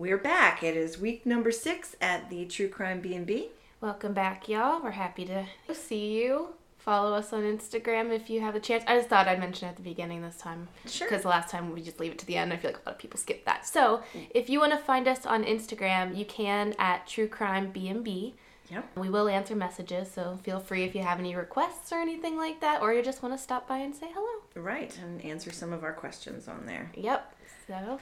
We're back. It is week number six at the True Crime B&B. Welcome back, y'all. We're happy to see you. Follow us on Instagram if you have a chance. I just thought I'd mention it at the beginning this time. Sure. Because the last time we just leave it to the end. I feel like a lot of people skip that. So if you want to find us on Instagram, you can at True Crime B&B. Yep. We will answer messages, so feel free if you have any requests or anything like that, or you just want to stop by and say hello. Right, and answer some of our questions on there. Yep. So,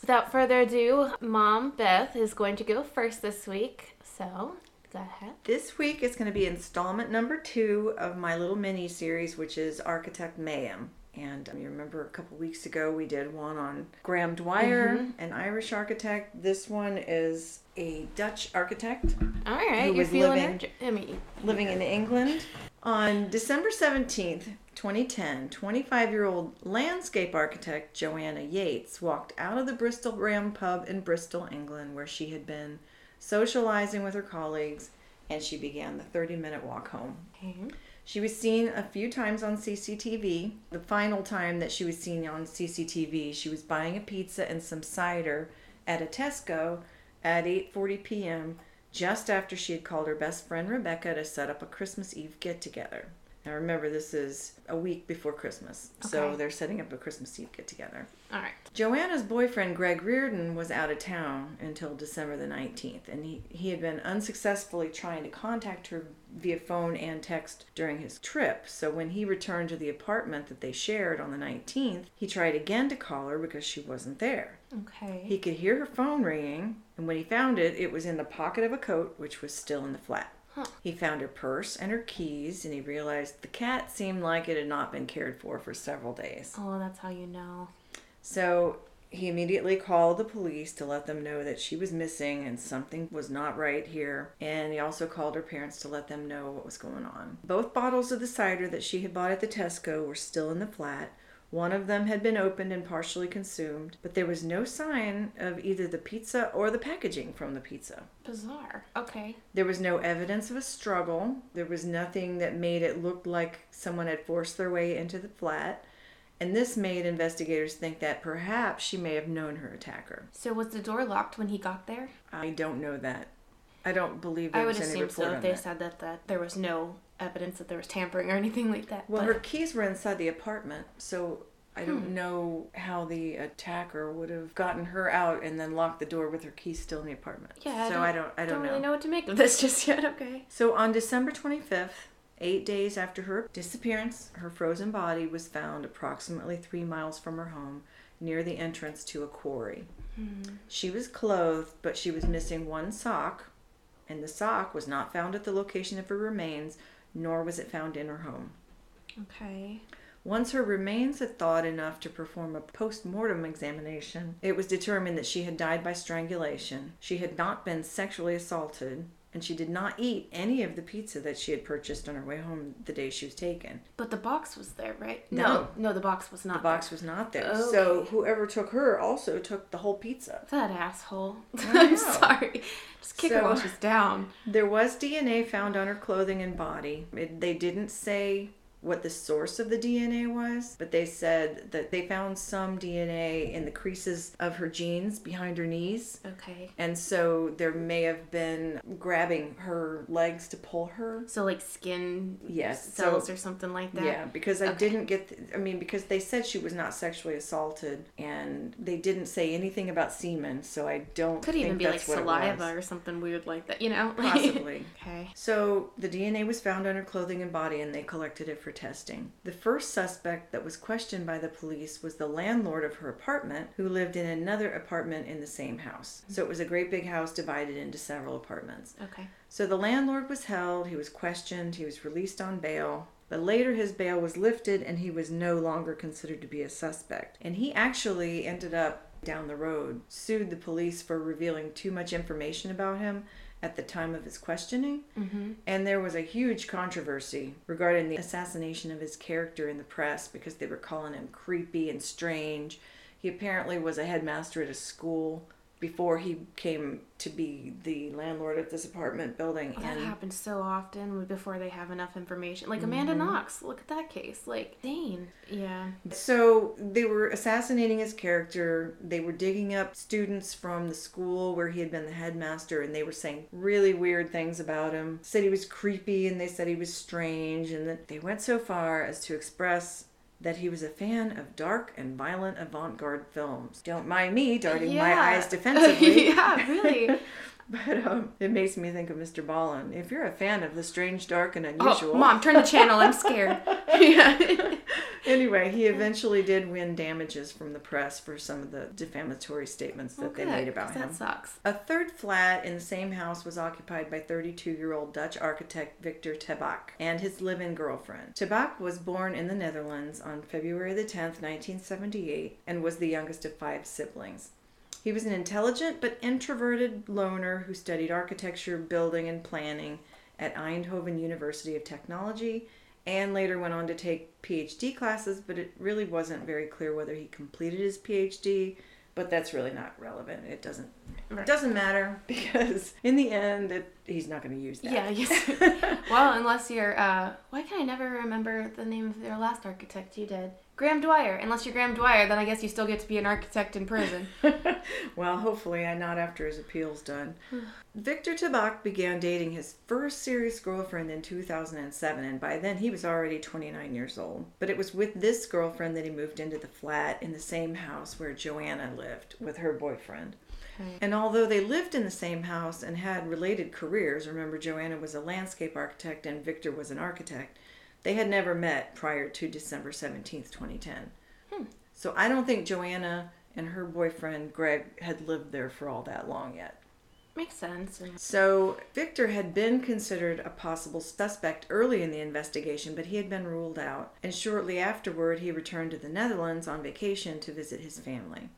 without further ado, Mom Beth is going to go first this week. So, go ahead. This week is going to be installment number two of my little mini series, which is Architect Mayhem. And um, you remember a couple weeks ago we did one on Graham Dwyer, an Irish architect. This one is a Dutch architect All right, Who you're was feeling living- it. I mean, living in England. On December 17th, 2010, 25 year old landscape architect Joanna Yeates walked out of the Bristol Ram pub in Bristol, England, where she had been socializing with her colleagues, and she began the 30 minute walk home. okay. She was seen a few times on CCTV. The final time that she was seen on CCTV, she was buying a pizza and some cider at a Tesco at 8:40 p.m. just after she had called her best friend Rebecca to set up a Christmas Eve get together. Now remember this is a week before Christmas. So they're setting up a Christmas Eve get together. All right. Joanna's boyfriend Greg Reardon was out of town until December the 19th, and he, he had been unsuccessfully trying to contact her via phone and text during his trip. So when he returned to the apartment that they shared on the 19th, he tried again to call her because she wasn't there. Okay. He could hear her phone ringing, and when he found it, it was in the pocket of a coat, which was still in the flat. Huh. He found her purse and her keys, and he realized the cat seemed like it had not been cared for for several days. oh, that's how you know. So he immediately called the police to let them know that she was missing and something was not right here. And he also called her parents to let them know what was going on. Both bottles of the cider that she had bought at the Tesco were still in the flat. One of them had been opened and partially consumed, but there was no sign of either the pizza or the packaging from the pizza. Bizarre. Okay. There was no evidence of a struggle. There was nothing that made it look like someone had forced their way into the flat. And this made investigators think that perhaps she may have known her attacker. So was the door locked when he got there? I don't know that. I don't believe there I would was any assume report so. on They that. said that, that there was no evidence that there was tampering or anything like that. Well, but- her keys were inside the apartment, so I Hmm. don't know how the attacker would have gotten her out and then locked the door with her keys still in the apartment. yeah, so I don't, I don't, really know what to make of this just yet. Okay. So on December 25th, eight days after her disappearance, her frozen body was found approximately three miles from her home near the entrance to a quarry. She was clothed, but she was missing one sock, and the sock was not found at the location of her remains, nor was it found in her home. Okay. Once her remains had thawed enough to perform a post mortem examination, it was determined that she had died by strangulation. She had not been sexually assaulted, and she did not eat any of the pizza that she had purchased on her way home the day she was taken. But the box was there, right? No. No, no, the box was not. The box was not there. Oh, okay. So whoever took her also took the whole pizza. That asshole. I'm sorry. Just kick her So- while she's down. There was DNA found on her clothing and body. It, they didn't say what the source of the DNA was, but they said that they found some DNA in the creases of her jeans behind her knees. Okay. And so there may have been grabbing her legs to pull her. So like skin Yes, cells so- or something like that. Yeah, because I Okay. didn't get. I mean, because they said she was not sexually assaulted, and they didn't say anything about semen, so I don't. Could think even be like that's what it saliva or something weird like that, you know? Possibly. okay. So the DNA was found on her clothing and body, and they collected it for testing. The first suspect that was questioned by the police was the landlord of her apartment, who lived in another apartment in the same house. Mm-hmm. So it was a great big house divided into several apartments. Okay. So the landlord was held, he was questioned, he was released on bail. But later his bail was lifted and he was no longer considered to be a suspect. And he actually ended up down the road, sued the police for revealing too much information about him at the time of his questioning. Mm-hmm. And there was a huge controversy regarding the assassination of his character in the press because they were calling him creepy and strange. He apparently was a headmaster at a school before he came to be the landlord of this apartment building. That and happens so often before they have enough information. Like Amanda Mm-hmm. Knox, look at that case. Like, dang. Yeah. So they were assassinating his character. They were digging up students from the school where he had been the headmaster, and they were saying really weird things about him. Said he was creepy, and they said he was strange, and that they went so far as to express that he was a fan of dark and violent avant-garde films. Don't mind me darting my eyes defensively. yeah, really. But um, it makes me think of Mr. Ballen. If you're a fan of the strange, dark, and oh, unusual, mom, turn the channel. I'm scared. yeah. anyway, he eventually did win damages from the press for some of the defamatory statements that Well, they made about him. That sucks. A third flat in the same house was occupied by 32 year old Dutch architect Victor Tabak and his live in girlfriend. Tabak was born in the Netherlands on February the 10th, 1978, and was the youngest of five siblings. He was an intelligent but introverted loner who studied architecture, building, and planning at Eindhoven University of Technology and later went on to take PhD classes, but it really wasn't very clear whether he completed his PhD, but that's really not relevant. It doesn't Right. doesn't matter because in the end it, he's not going to use that. Yeah, yes. well, unless you're, uh, why can I never remember the name of your last architect you did? Graham Dwyer. Unless you're Graham Dwyer, then I guess you still get to be an architect in prison. well, hopefully, I not after his appeal's done. Victor Tabak began dating his first serious girlfriend in 2007, and by then he was already 29 years old. But it was with this girlfriend that he moved into the flat in the same house where Joanna lived with her boyfriend. And although they lived in the same house and had related careers, remember Joanna was a landscape architect and Victor was an architect, they had never met prior to December 17th, 2010. Hmm. So I don't think Joanna and her boyfriend Greg had lived there for all that long yet. Makes sense. So Victor had been considered a possible suspect early in the investigation, but he had been ruled out. And shortly afterward, he returned to the Netherlands on vacation to visit his family.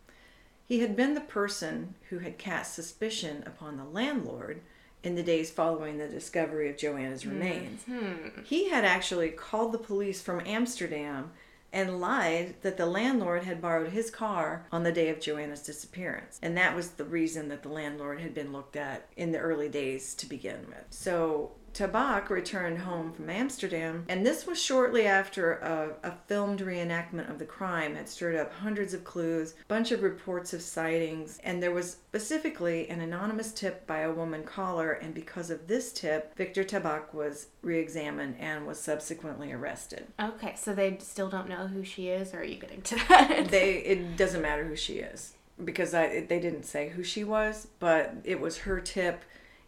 He had been the person who had cast suspicion upon the landlord in the days following the discovery of Joanna's hmm. remains. Hmm. He had actually called the police from Amsterdam and lied that the landlord had borrowed his car on the day of Joanna's disappearance. And that was the reason that the landlord had been looked at in the early days to begin with. So Tabak returned home from Amsterdam, and this was shortly after a, a filmed reenactment of the crime had stirred up hundreds of clues, a bunch of reports of sightings, and there was specifically an anonymous tip by a woman caller, and because of this tip, Victor Tabak was re-examined and was subsequently arrested. okay, so they still don't know who she is, or are you getting to that? They it doesn't matter who she is because I they didn't say who she was, but it was her tip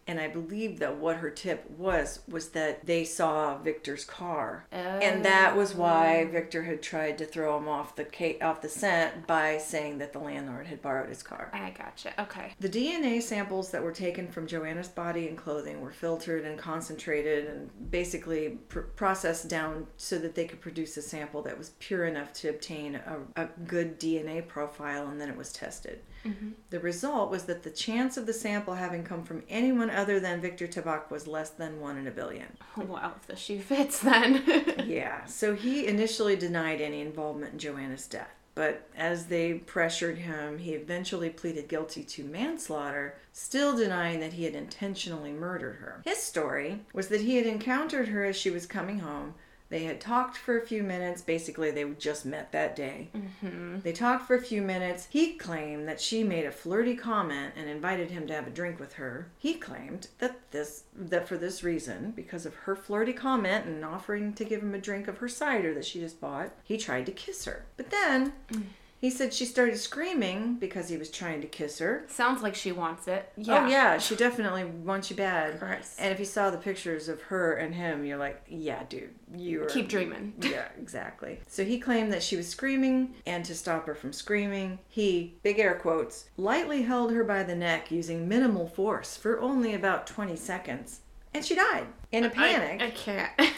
and I believe that what her tip was was that they saw Victor's car, and that was why oh. Victor had tried to throw him off the off the scent by saying that the landlord had borrowed his car. I gotcha. Okay. The DNA samples that were taken from Joanna's body and clothing were filtered and concentrated and basically pr- processed down so that they could produce a sample that was pure enough to obtain a, a good DNA profile, and then it was tested. Mm-hmm. The result was that the chance of the sample having come from anyone other than Victor Tabak was less than one in a billion. Oh, well, if the shoe fits, then. Yeah, so he initially denied any involvement in Joanna's death, but as they pressured him, he eventually pleaded guilty to manslaughter, still denying that he had intentionally murdered her. His story was that he had encountered her as she was coming home. They had talked for a few minutes. Basically, they just met that day. Mm-hmm. They talked for a few minutes. He claimed that she made a flirty comment and invited him to have a drink with her. He claimed that this that for this reason, because of her flirty comment and offering to give him a drink of her cider that she just bought, he tried to kiss her. But then mm. He said she started screaming because he was trying to kiss her. Sounds like she wants it. Yeah. Oh yeah, she definitely wants you bad. course. And if you saw the pictures of her and him, you're like, yeah, dude, you are Keep dreaming. yeah, exactly. So he claimed that she was screaming, and to stop her from screaming, he, big air quotes, lightly held her by the neck using minimal force for only about 20 seconds. And she died. In a panic, I, I can't.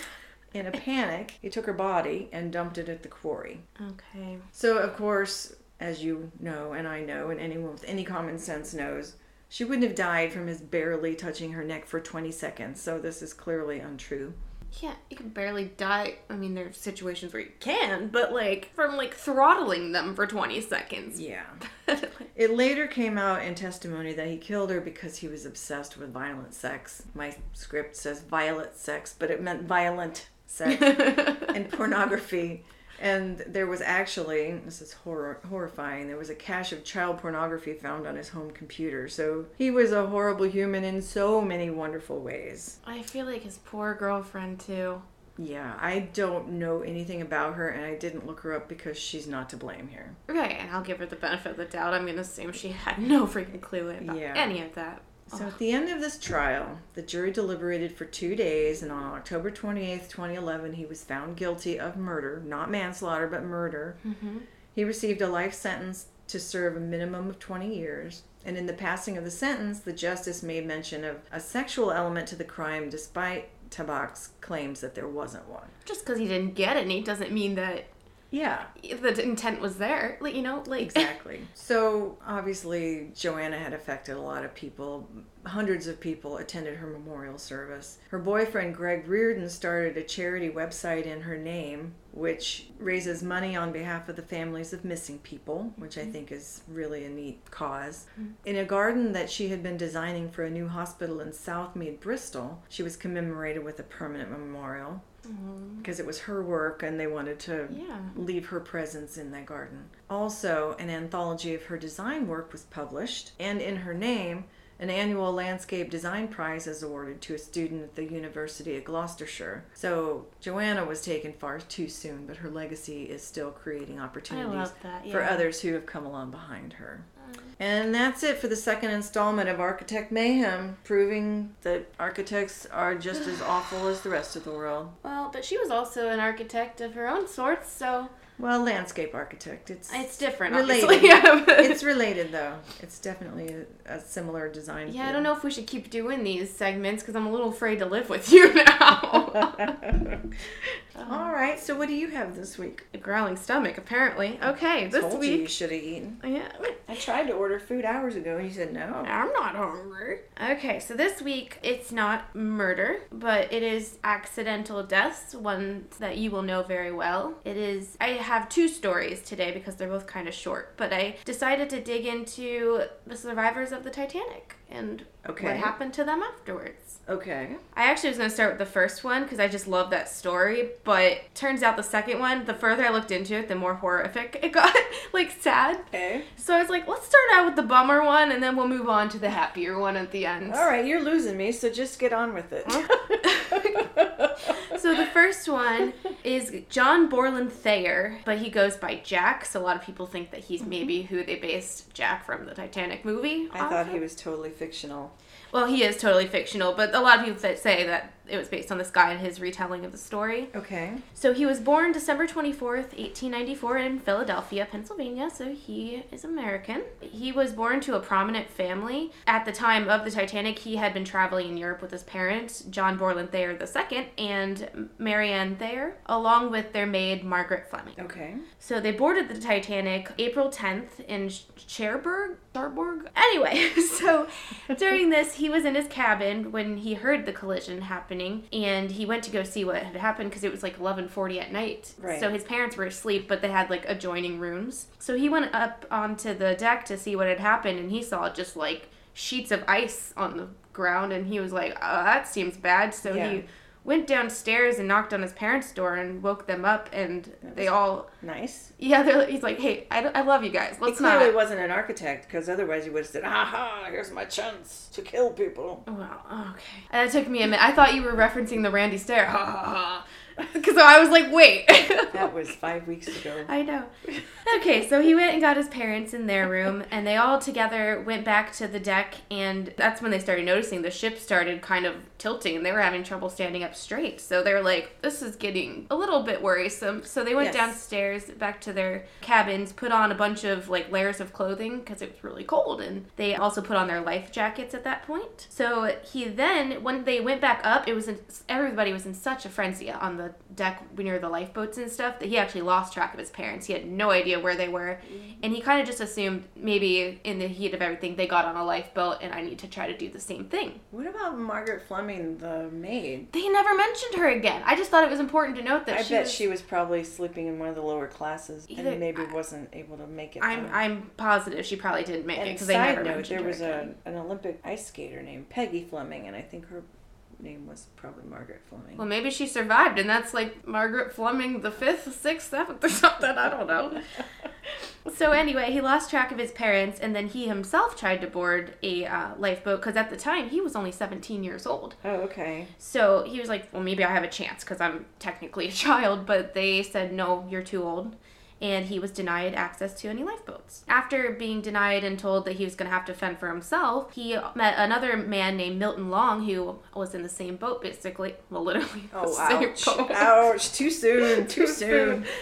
in a panic, he took her body and dumped it at the quarry. okay. So, of course, as you know, and I know, and anyone with any common sense knows, she wouldn't have died from his barely touching her neck for 20 seconds, so this is clearly untrue. can't you can barely die. I mean, there's situations where you can, but like from like throttling them for 20 seconds. Yeah. It later came out in testimony that he killed her because he was obsessed with violent sex. My script says violent sex, but it meant violent sex and pornography. And there was actually, this is horror, horrifying, there was a cache of child pornography found on his home computer. So he was a horrible human in so many wonderful ways. I feel like his poor girlfriend too. Yeah, I don't know anything about her, and I didn't look her up because she's not to blame here. Okay, and I'll give her the benefit of the doubt. I'm gonna assume she had no freaking clue about Yeah. any of that. So at the end of this trial, the jury deliberated for two days, and on October 28th, 2011, he was found guilty of murder, not manslaughter, but murder. Mm-hmm. He received a life sentence to serve a minimum of 20 years. And in the passing of the sentence, the justice made mention of a sexual element to the crime, despite Tabak's claims that there wasn't one. Just because he didn't get any doesn't mean that Yeah, the intent was there. Like you know, like Exactly. so obviously, Joanna had affected a lot of people. Hundreds of people attended her memorial service. Her boyfriend, Greg Reardon, started a charity website in her name, which raises money on behalf of the families of missing people, which I mm-hmm. think is really a neat cause. Mm-hmm. In a garden that she had been designing for a new hospital in Southmead, Bristol, she was commemorated with a permanent memorial Mm-hmm. because it was her work and they wanted to Yeah. leave her presence in that garden. Also, an anthology of her design work was published, and in her name, an annual landscape design prize is awarded to a student at the University of Gloucestershire. So, Joanna was taken far too soon, but her legacy is still creating opportunities that. for others who have come along behind her. And that's it for the second installment of Architect Mayhem, proving that architects are just as awful as the rest of the world. Well, but she was also an architect of her own sorts, so Well, landscape architect. It's it's different. Related. Obviously. yeah, it's related though. It's definitely a, a similar design. yeah, I don't know if we should keep doing these segments because I'm a little afraid to live with you now. All right. So what do you have this week? a growling stomach, apparently. Okay, this Told you you should have eaten. Yeah. I tried to order food hours ago, and you said no. I'm not hungry. Okay, so this week it's not murder, but it is accidental deaths, one that you will know very well. It is, I have two stories today because they're both kind of short, but I decided to dig into the survivors of the Titanic and Okay. what happened to them afterwards. Okay. I actually was going to start with the first one because I just love that story, but turns out the second one, the further I looked into it, the more horrific it got, like sad. Okay. So I was like, let's start out with the bummer one and then we'll move on to the happier one at the end. All right. You're losing me, so just get on with it. So the first one is John Borland Thayer, but he goes by Jack. So a lot of people think that he's mm-hmm. maybe who they based Jack from the Titanic movie. I thought of. he was totally fictional. Well, he is totally fictional, but a lot of people say that it was based on this guy and his retelling of the story. Okay. So he was born December 24th, 1894 in Philadelphia, Pennsylvania, so he is American. He was born to a prominent family. At the time of the Titanic, he had been traveling in Europe with his parents, John Borland Thayer II and Marianne Thayer, along with their maid Margaret Fleming. Okay. So they boarded the Titanic April 10th in Cherbourg. Cherbourg? Anyway, so during this, he was in his cabin when he heard the collision happening, and he went to go see what had happened because it was like 11:40 at night. Right. So his parents were asleep, but they had like adjoining rooms. So he went up onto the deck to see what had happened, and he saw just like sheets of ice on the ground, and he was like, "Oh, that seems bad." So Yeah. he went downstairs and knocked on his parents' door and woke them up, and they all Nice. yeah, they're, he's like, hey, I, I love you guys. Let's he clearly not. wasn't an architect, because otherwise he would have said, "Aha! Here's my chance to kill people." Well, okay. And that took me a minute. I thought you were referencing the Randy Stare. Because I was like, wait. That was five weeks ago. I know. Okay, so he went and got his parents in their room, and they all together went back to the deck, and that's when they started noticing the ship started kind of tilting, and they were having trouble standing up straight. So they were like, this is getting a little bit worrisome. So they went Yes. downstairs back to their cabins, put on a bunch of like layers of clothing because it was really cold, and they also put on their life jackets at that point. So he then, when they went back up, it was in, everybody was in such a frenzy on the the deck near the lifeboats and stuff that he actually lost track of his parents. He had no idea where they were. Mm. And he kind of just assumed maybe in the heat of everything they got on a lifeboat and I need to try to do the same thing. What about Margaret Fleming, the maid? They never mentioned her again. I just thought it was important to note that I she bet was, she was probably sleeping in one of the lower classes Either- and maybe wasn't able to make it. I'm home. I'm positive she probably didn't make it because they never note, mentioned there her was a, an Olympic ice skater named Peggy Fleming, and I think her name was probably Margaret Fleming. Well, maybe she survived, and that's like Margaret Fleming the fifth, sixth, seventh, or something. I don't know. So anyway, he lost track of his parents, and then he himself tried to board a uh, lifeboat because at the time he was only 17 years old. oh, okay. So he was like, "Well, maybe I have a chance because I'm technically a child." But they said, "No, you're too old." And he was denied access to any lifeboats. After being denied and told that he was going to have to fend for himself, he met another man named Milton Long who was in the same boat, basically. Well, literally. the Oh, ouch. Ouch. Too soon. Too soon.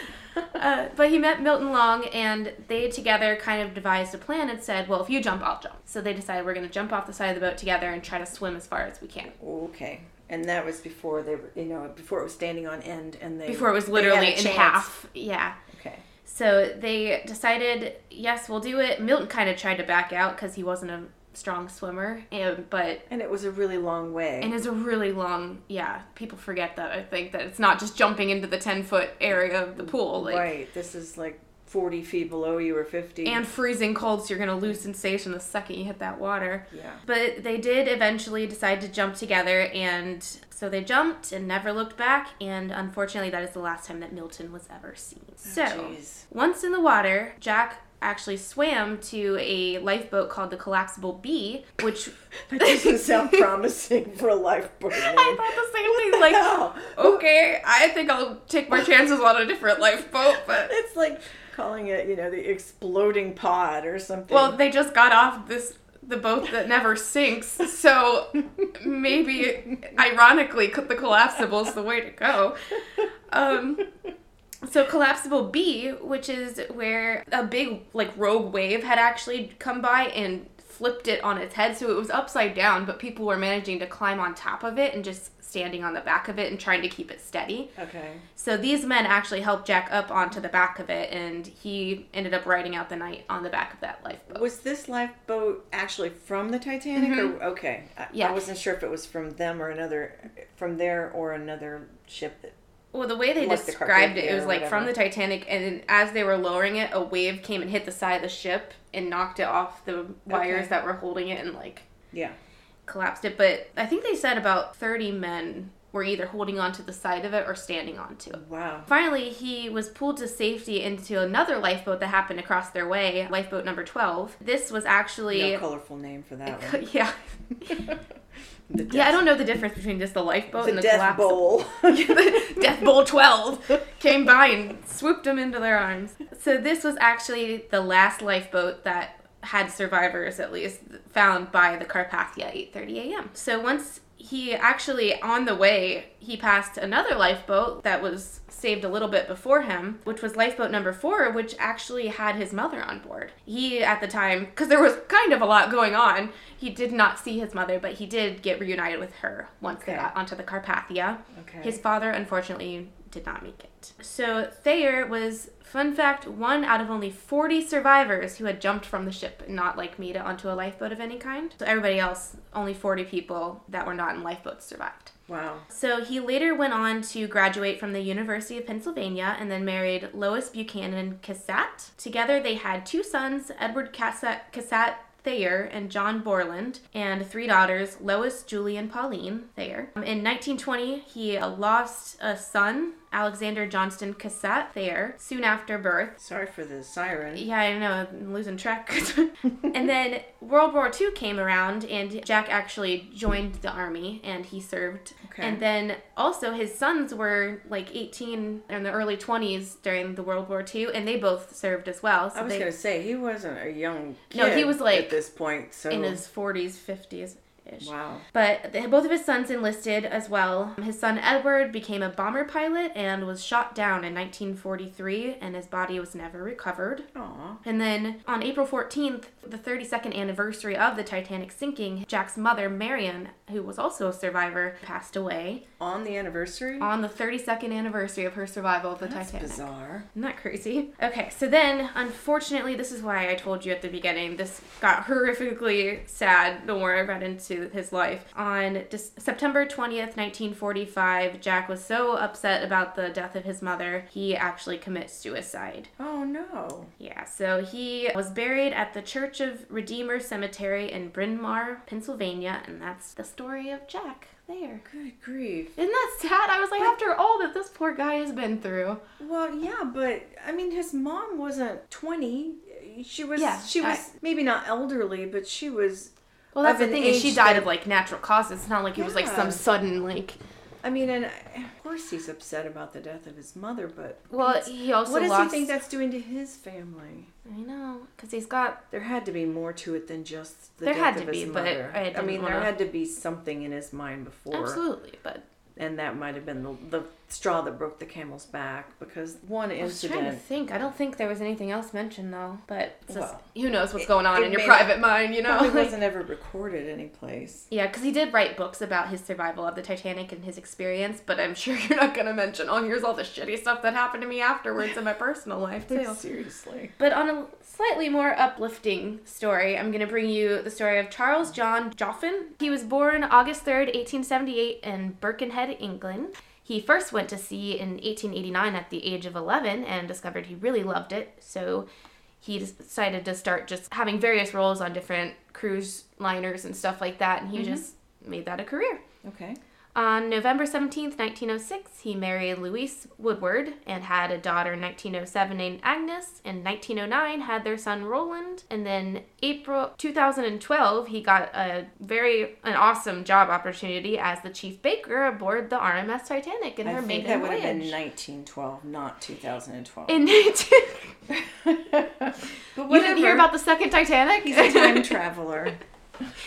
Uh, but he met Milton Long, and they together kind of devised a plan and said, "Well, if you jump, I'll jump." So they decided we're going to jump off the side of the boat together and try to swim as far as we can. Okay. And that was before they were, you know, before it was standing on end and they. Before it was literally in half. Yeah. Okay. So they decided, yes, we'll do it. Milton kind of tried to back out because he wasn't a strong swimmer, and but And it was a really long way. and it's a really long. Yeah, people forget that. I think that it's not just jumping into the ten foot area of the pool, like. right. This is like 40 feet below you or 50. And freezing cold, so you're gonna lose sensation the second you hit that water. yeah. But they did eventually decide to jump together, and so they jumped and never looked back. And unfortunately, that is the last time that Milton was ever seen. Oh, so, Jeez. once in the water, Jack actually swam to a lifeboat called the Collapsible B, which That doesn't sound promising for a lifeboat. name. I thought the same What thing. the Like, hell? okay, I think I'll take my chances on a different lifeboat, but. It's like calling it, you know, the exploding pod or something. Well, they just got off this the boat that never sinks, so maybe ironically the collapsible is the way to go. Um, so collapsible B, which is where a big like rogue wave had actually come by and flipped it on its head, so it was upside down, but people were managing to climb on top of it and just standing on the back of it and trying to keep it steady. okay. So these men actually helped Jack up onto the back of it, and he ended up riding out the night on the back of that lifeboat. Was this lifeboat actually from the Titanic? Or mm-hmm. okay, I, Yeah. I wasn't sure if it was from them or another, from there or another ship that. Well, the way they Like the described it, it was like from the. Titanic, and as they were lowering it, a wave came and hit the side of the ship and knocked it off the wires Okay. that were holding it and like Yeah. collapsed it. But I think they said about 30 men were either holding onto the side of it or standing onto it. Wow. Finally, he was pulled to safety into another lifeboat that happened across their way, lifeboat number 12. This was actually. No colorful name for that one. yeah. Yeah, I don't know the difference between just the lifeboat The and the Death. Bowl. the Death Bowl 12 came by and swooped them into their arms. So this was actually the last lifeboat that had survivors at least found by the Carpathia at 8:30 a.m. So once he actually on the way he passed another lifeboat that was saved a little bit before him which was lifeboat number 4 which actually had his mother on board he at the time because there was kind of a lot going on he did not see his mother but he did get reunited with her once they got onto the carpathia Okay. his father, unfortunately, did not make it. So Thayer was, fun fact, one out of only 40 survivors who had jumped from the ship not, like, made it onto a lifeboat of any kind. So everybody else, only 40 people that were not in lifeboats survived. wow. So he later went on to graduate from the University of Pennsylvania and then married Lois Buchanan Cassatt. Together they had two sons, Edward Cassatt, Cassatt Thayer and John Borland, and three daughters, Lois, Julie, and Pauline Thayer. Um, In 1920, he uh, lost a son, Alexander Johnston Cassatt Thayer, soon after birth. Sorry for the siren. Yeah, I know, I'm losing track. and then World War II came around, and Jack actually joined the army and he served. Okay. And then also his sons were like 18 in the early 20s during the World War II, and they both served as well. So I was they, gonna say he wasn't a young kid No, he was, like, at this point. So in his 40s, 50s. Ish. Wow. But they, both of his sons enlisted as well. His son Edward became a bomber pilot and was shot down in 1943, and his body was never recovered. Aw. And then on April 14th, the 32nd anniversary of the Titanic sinking, Jack's mother, Marion, who was also a survivor, passed away On the anniversary? on the 32nd anniversary of her survival of the Titanic. That's Titanic. bizarre. Isn't that crazy? Okay, so then, unfortunately, this is why I told you at the beginning, this got horrifically sad the more I read into his life. On Dec- September 20th, 1945, Jack was so upset about the death of his mother, he actually commits suicide. Oh no. Yeah, so he was buried at the Church of Redeemer Cemetery in Bryn Mawr, Pennsylvania, and that's the story of Jack there. Good grief. Isn't that sad? I was like, after all that this poor guy has been through. Well, yeah, but I mean, his mom wasn't 20. She was, Yeah, she I- was maybe not elderly, but she was, Well, that's Of the thing is she died that- of like natural causes. It's not like it was like some sudden like. I mean, and of course he's upset about the death of his mother, but Well, he also what does lost. he think that's doing to his family? I know, because he's got. There had to be more to it than just the There death had of to his be, but mother. I didn't mean, wanna- there had to be something in his mind before, Absolutely, but and that might have been the, the straw that broke the camel's back because one I was trying to incident. think. I don't think there was anything else mentioned though. But just, Well, who knows what's it- going on in your private mind, you know? it wasn't ever recorded anyplace. Yeah, because he did write books about his survival of the Titanic and his experience, but I'm sure you're not going to mention, oh, here's all the shitty stuff that happened to me afterwards in my personal life, too. Seriously. But on a slightly more uplifting story, I'm going to bring you the story of Charles John Joughin. He was born August 3rd, 1878, in Birkenhead, England. He first went to sea in 1889 at the age of 11 and discovered he really loved it, so he decided to start just having various roles on different cruise liners and stuff like that, and he mm-hmm. just made that a career. Okay. On November 17th, 1906, he married Louise Woodward and had a daughter in 1907 named Agnes. In 1909, had their son Roland. And then April 2012, he got a very an awesome job opportunity as the chief baker aboard the RMS Titanic in I her think maiden that would have been 1912, not 2012. in 19... but You didn't hear about the second Titanic? He's a time traveler.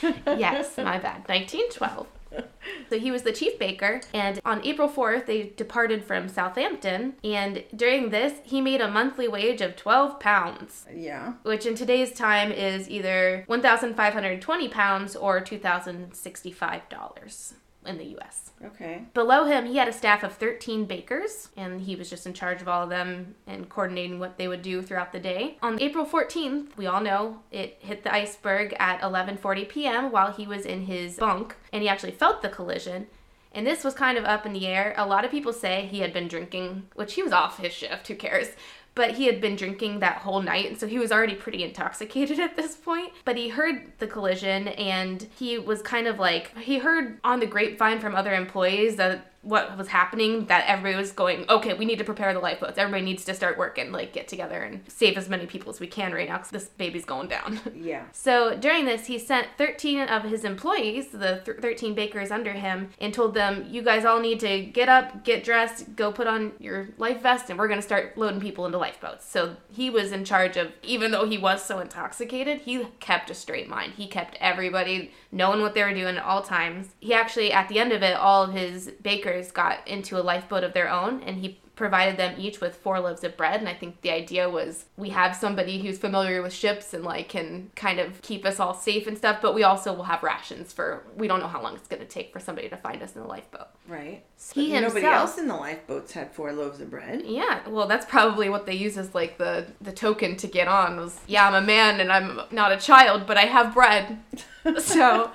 yes, my bad. 1912. So he was the chief baker, and on April 4th, they departed from Southampton. And during this, he made a monthly wage of 12 pounds, Yeah. which in today's time is either 1,520 pounds or $2,065 in the US. Okay. Below him, he had a staff of 13 bakers, and he was just in charge of all of them and coordinating what they would do throughout the day. On April 14th, we all know it hit the iceberg at 11:40 p.m. while he was in his bunk, and he actually felt the collision. And this was kind of up in the air. A lot of people say he had been drinking, which he was off his shift, who cares? But he had been drinking that whole night, and so he was already pretty intoxicated at this point. But he heard the collision, and he was kind of like, he heard on the grapevine from other employees that what was happening, that everybody was going, okay, we need to prepare the lifeboats. Everybody needs to start working, like get together and save as many people as we can right now, because this baby's going down. Yeah. So during this, he sent 13 of his employees, the th- 13 bakers under him, and told them, You guys all need to get up, get dressed, go put on your life vest, and we're going to start loading people into lifeboats. So he was in charge of, even though he was so intoxicated, he kept a straight mind. He kept everybody knowing what they were doing at all times. He actually, at the end of it, all of his bakers got into a lifeboat of their own, and he provided them each with four loaves of bread and i think the idea was we have somebody who's familiar with ships and like can kind of keep us all safe and stuff but we also will have rations for we don't know how long it's going to take for somebody to find us in the lifeboat Right. He But Nobody himself- else in the lifeboats had four loaves of bread. yeah well that's probably what they use as like the the token to get on was yeah i'm a man and i'm not a child but i have bread so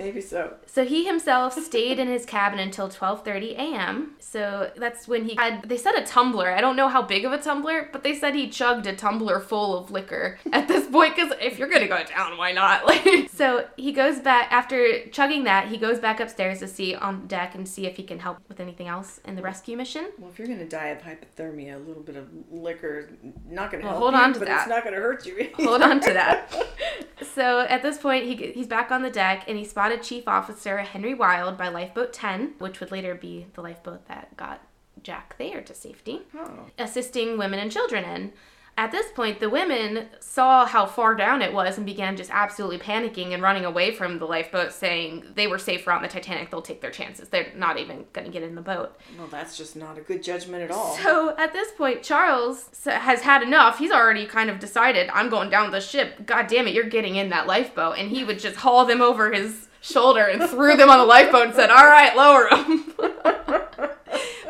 Maybe so. So he himself stayed in his cabin until 12:30 a.m. So that's when he had they said a tumbler. I don't know how big of a tumbler, but they said he chugged a tumbler full of liquor at this point cuz if you're going to go down, why not? Like so he goes back after chugging that, he goes back upstairs to see on deck and see if he can help with anything else in the rescue mission. Well, if you're going to die of hypothermia, a little bit of liquor not going to Well, help hold you, on to but that. it's not going to hurt you. Hold on to that. So at this point, he, he's back on the deck and he spotted Chief Officer Henry Wilde by Lifeboat 10, which would later be the lifeboat that got Jack Thayer to safety, Oh. assisting women and children in. At this point, the women saw how far down it was and began just absolutely panicking and running away from the lifeboat, saying they were safer on the Titanic. They'll take their chances. They're not even going to get in the boat. Well, that's just not a good judgment at all. So at this point, Charles has had enough. He's already kind of decided, I'm going down the ship. God damn it, you're getting in that lifeboat. And he would just haul them over his shoulder and threw them on the lifeboat and said, All right, lower them.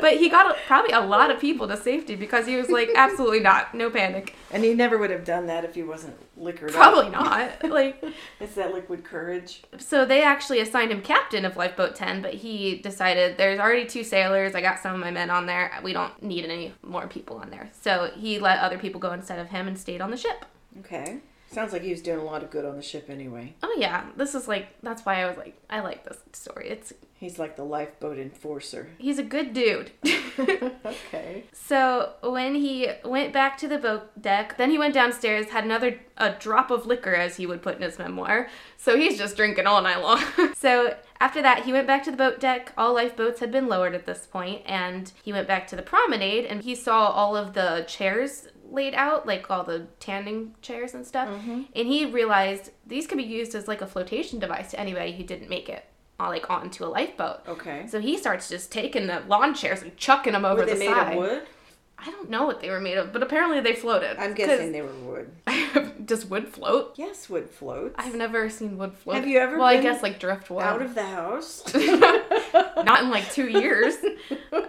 but he got probably a lot of people to safety because he was like, Absolutely not. No panic. And he never would have done that if he wasn't liquored up. Probably not. Like, It's that liquid courage. so they actually assigned him captain of Lifeboat 10, but he decided there's already two sailors. I got some of my men on there. We don't need any more people on there. So he let other people go instead of him and stayed on the ship. Okay. Sounds like he was doing a lot of good on the ship anyway. Oh yeah, this is like that's why I was like I like this story. It's He's like the lifeboat enforcer. he's a good dude. okay. so when he went back to the boat deck, then he went downstairs, had another a drop of liquor as he would put in his memoir. So he's just drinking all night long. so after that, he went back to the boat deck. All lifeboats had been lowered at this point, and he went back to the promenade and he saw all of the chairs laid out, like all the tanning chairs and stuff. And he realized these could be used as like a flotation device to anybody who didn't make it uh, like onto a lifeboat. Okay. So he starts just taking the lawn chairs and chucking them over Were they the made side. of wood? I don't know what they were made of, but apparently they floated. I'm guessing they were wood. does wood float? Yes, wood floats. I've never seen wood float. Have you ever Well, I guess like driftwood. out of the house. Not in like two years.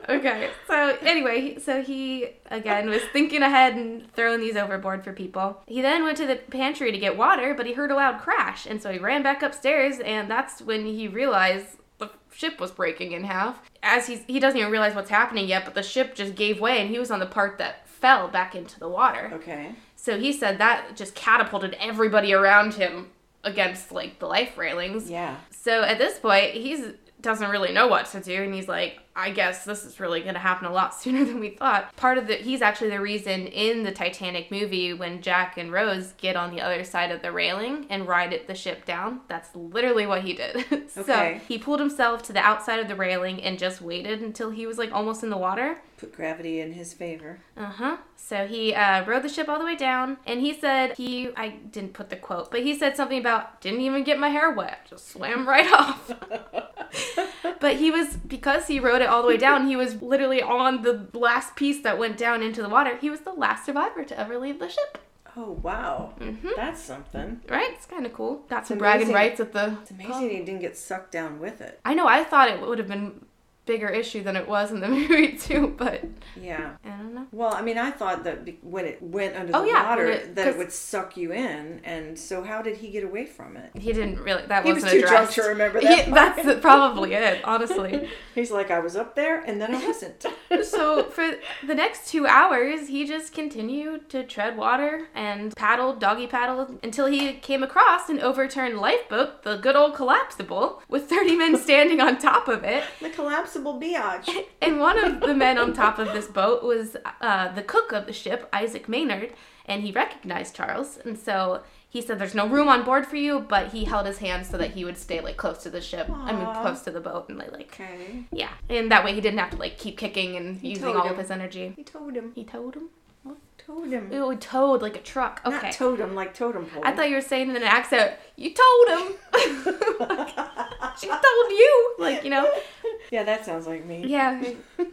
okay. So anyway, so he again was thinking ahead and throwing these overboard for people. He then went to the pantry to get water, but he heard a loud crash, and so he ran back upstairs, and that's when he realized the ship was breaking in half. As he's he doesn't even realize what's happening yet, but the ship just gave way, and he was on the part that fell back into the water. okay. So he said that just catapulted everybody around him against like the life railings. Yeah. So at this point, he's doesn't really know what to do, and he's like, I guess this is really going to happen a lot sooner than we thought. Part of the he's actually the reason in the Titanic movie when Jack and Rose get on the other side of the railing and ride it the ship down. That's literally what he did. okay. so he pulled himself to the outside of the railing and just waited until he was like almost in the water. Put gravity in his favor. Uh huh. So he uh, rode the ship all the way down, and he said he I didn't put the quote, but he said something about didn't even get my hair wet, just swam right off. but he was because he rode it all the way down. He was literally on the last piece that went down into the water. He was the last survivor to ever leave the ship. Oh wow. hmm That's something. Right? It's kind of cool. Got some bragging rights at the. It's amazing he didn't get sucked down with it. I know. I thought it would have been bigger issue than it was in the movie too, but Yeah. I don't know. Well, I mean, I thought that when it went under Oh, the yeah, water, it- that it would suck you in, and so how did he get away from it? He didn't really. That He was wasn't too drunk to remember that. He- that's probably it, honestly. He's like, I was up there, and then I wasn't. so for the next two hours, he just continued to tread water and paddled, doggy paddled, until he came across an overturned lifeboat, the good old collapsible, with 30 men standing on top of it. the collapsible biatch. And one of the men on top of this boat was uh, the cook of the ship, Isaac Maynard, and he recognized Charles. And so he said, There's no room on board for you, but he held his hand so that he would stay like close to the ship. I mean, close to the boat and like, Okay. yeah. And that way he didn't have to like keep kicking and He using all him. of his energy. He told him. He told him? Towed him. Ooh, towed like a truck. Okay. Not towed him like totem pole. I thought you were saying in an accent, you told him. she told you. Like, you know. yeah, that sounds like me. Yeah.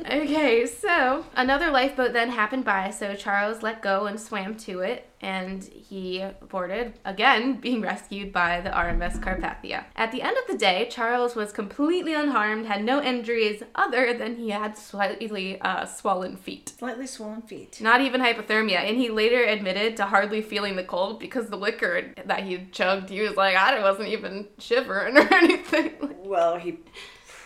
okay, so another lifeboat then happened by, so Charles let go and swam to it, and he boarded, again, being rescued by the RMS Carpathia. At the end of the day, Charles was completely unharmed, had no injuries other than he had slightly uh, swollen feet. Slightly swollen feet. Not even hypothermia, and he later admitted to hardly feeling the cold because the liquor that he chugged, he was like, I wasn't even shivering or anything. Well, he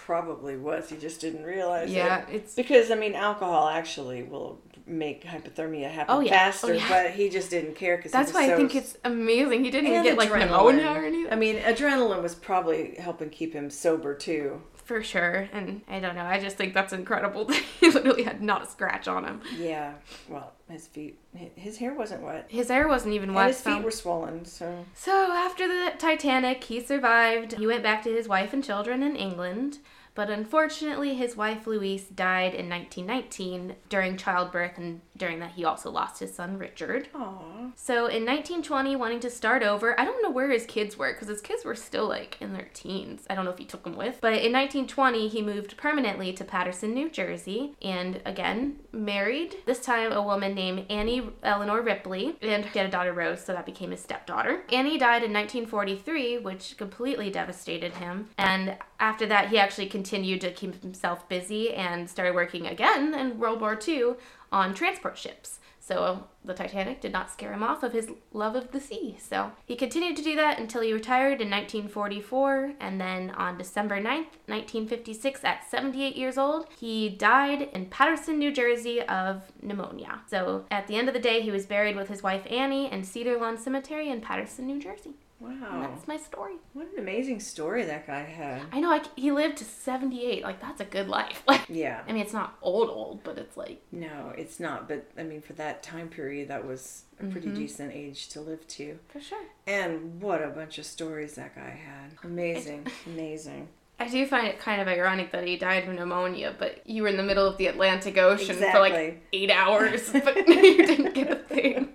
probably was. He just didn't realize yeah, it. it's Because I mean, alcohol actually will make hypothermia happen Oh, yeah. Oh, faster, Oh, yeah. but he just didn't care because That's why I think it's amazing. He didn't get like pneumonia or anything. I mean, adrenaline was probably helping keep him sober too. For sure. And I don't know. I just think that's incredible that he literally had not a scratch on him. Yeah. Well, his feet, his hair wasn't wet, His hair wasn't even wet. and his so- feet were swollen. So So after the Titanic, he survived. He went back to his wife and children in England. But unfortunately, his wife Louise died in 1919 during childbirth and during that, he also lost his son Richard. Aw. So in 1920, wanting to start over, I don't know where his kids were because his kids were still like in their teens. I don't know if he took them with, but in 1920, he moved permanently to Paterson, New Jersey, and again married. This time, a woman named Annie Eleanor Ripley, and he had a daughter Rose, so that became his stepdaughter. Annie died in 1943, which completely devastated him. And after that, he actually continued to keep himself busy and started working again in World War II on transport ships. So the Titanic did not scare him off of his love of the sea. So he continued to do that until he retired in 1944. And then on December 9th, 1956, at 78 years old, he died in Paterson, New Jersey of pneumonia. So at the end of the day, he was buried with his wife Annie in Cedar Lawn Cemetery in Paterson, New Jersey. Wow. that's my story. What an amazing story that guy had. I know like, he lived to 78. Like, that's a good life. Like, Yeah. I mean, it's not old, old, but it's like, No, it's not. But I mean, for that time period, that was a pretty mm-hmm. decent age to live to. for sure. And what a bunch of stories that guy had. Amazing. Amazing. I do find it kind of ironic that he died of pneumonia, but you were in the middle of the Atlantic Ocean for like eight hours, but you didn't get a thing.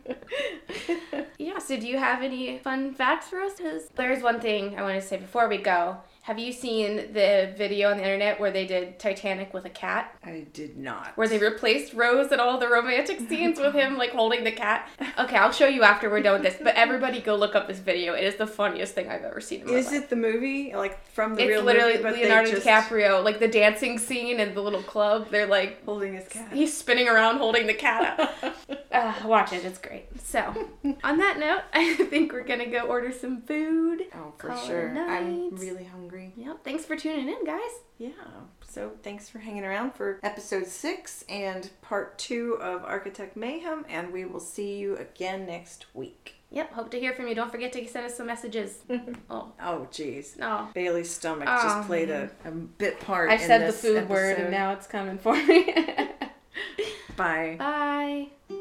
Yeah, so do you have any fun facts for us? there's one thing I want to say before we go. Have you seen the video on the internet where they did Titanic with a cat? I did not. Where they replaced Rose in all the romantic scenes with him like holding the cat? Okay, I'll show you after we're done with this, but everybody go look up this video. It is the funniest thing I've ever seen in my Is life. it the movie like from the It's real literally movie? but Leonardo just DiCaprio, like the dancing scene in the little club. They're like, holding his cat. he's spinning around holding the cat up. uh, watch it, it's great. So, on that note, I think we're gonna go order some food. oh, for Call it a sure. I'm really hungry. Yep, thanks for tuning in, guys. Yeah. So thanks for hanging around for episode six and part two of Architect Mayhem, and we will see you again next week. Yep, hope to hear from you. Don't forget to send us some messages. oh, Oh, jeez. no. Bailey's stomach Oh, just played a, a bit part. I in said the this food word and now it's coming for me. Bye. Bye.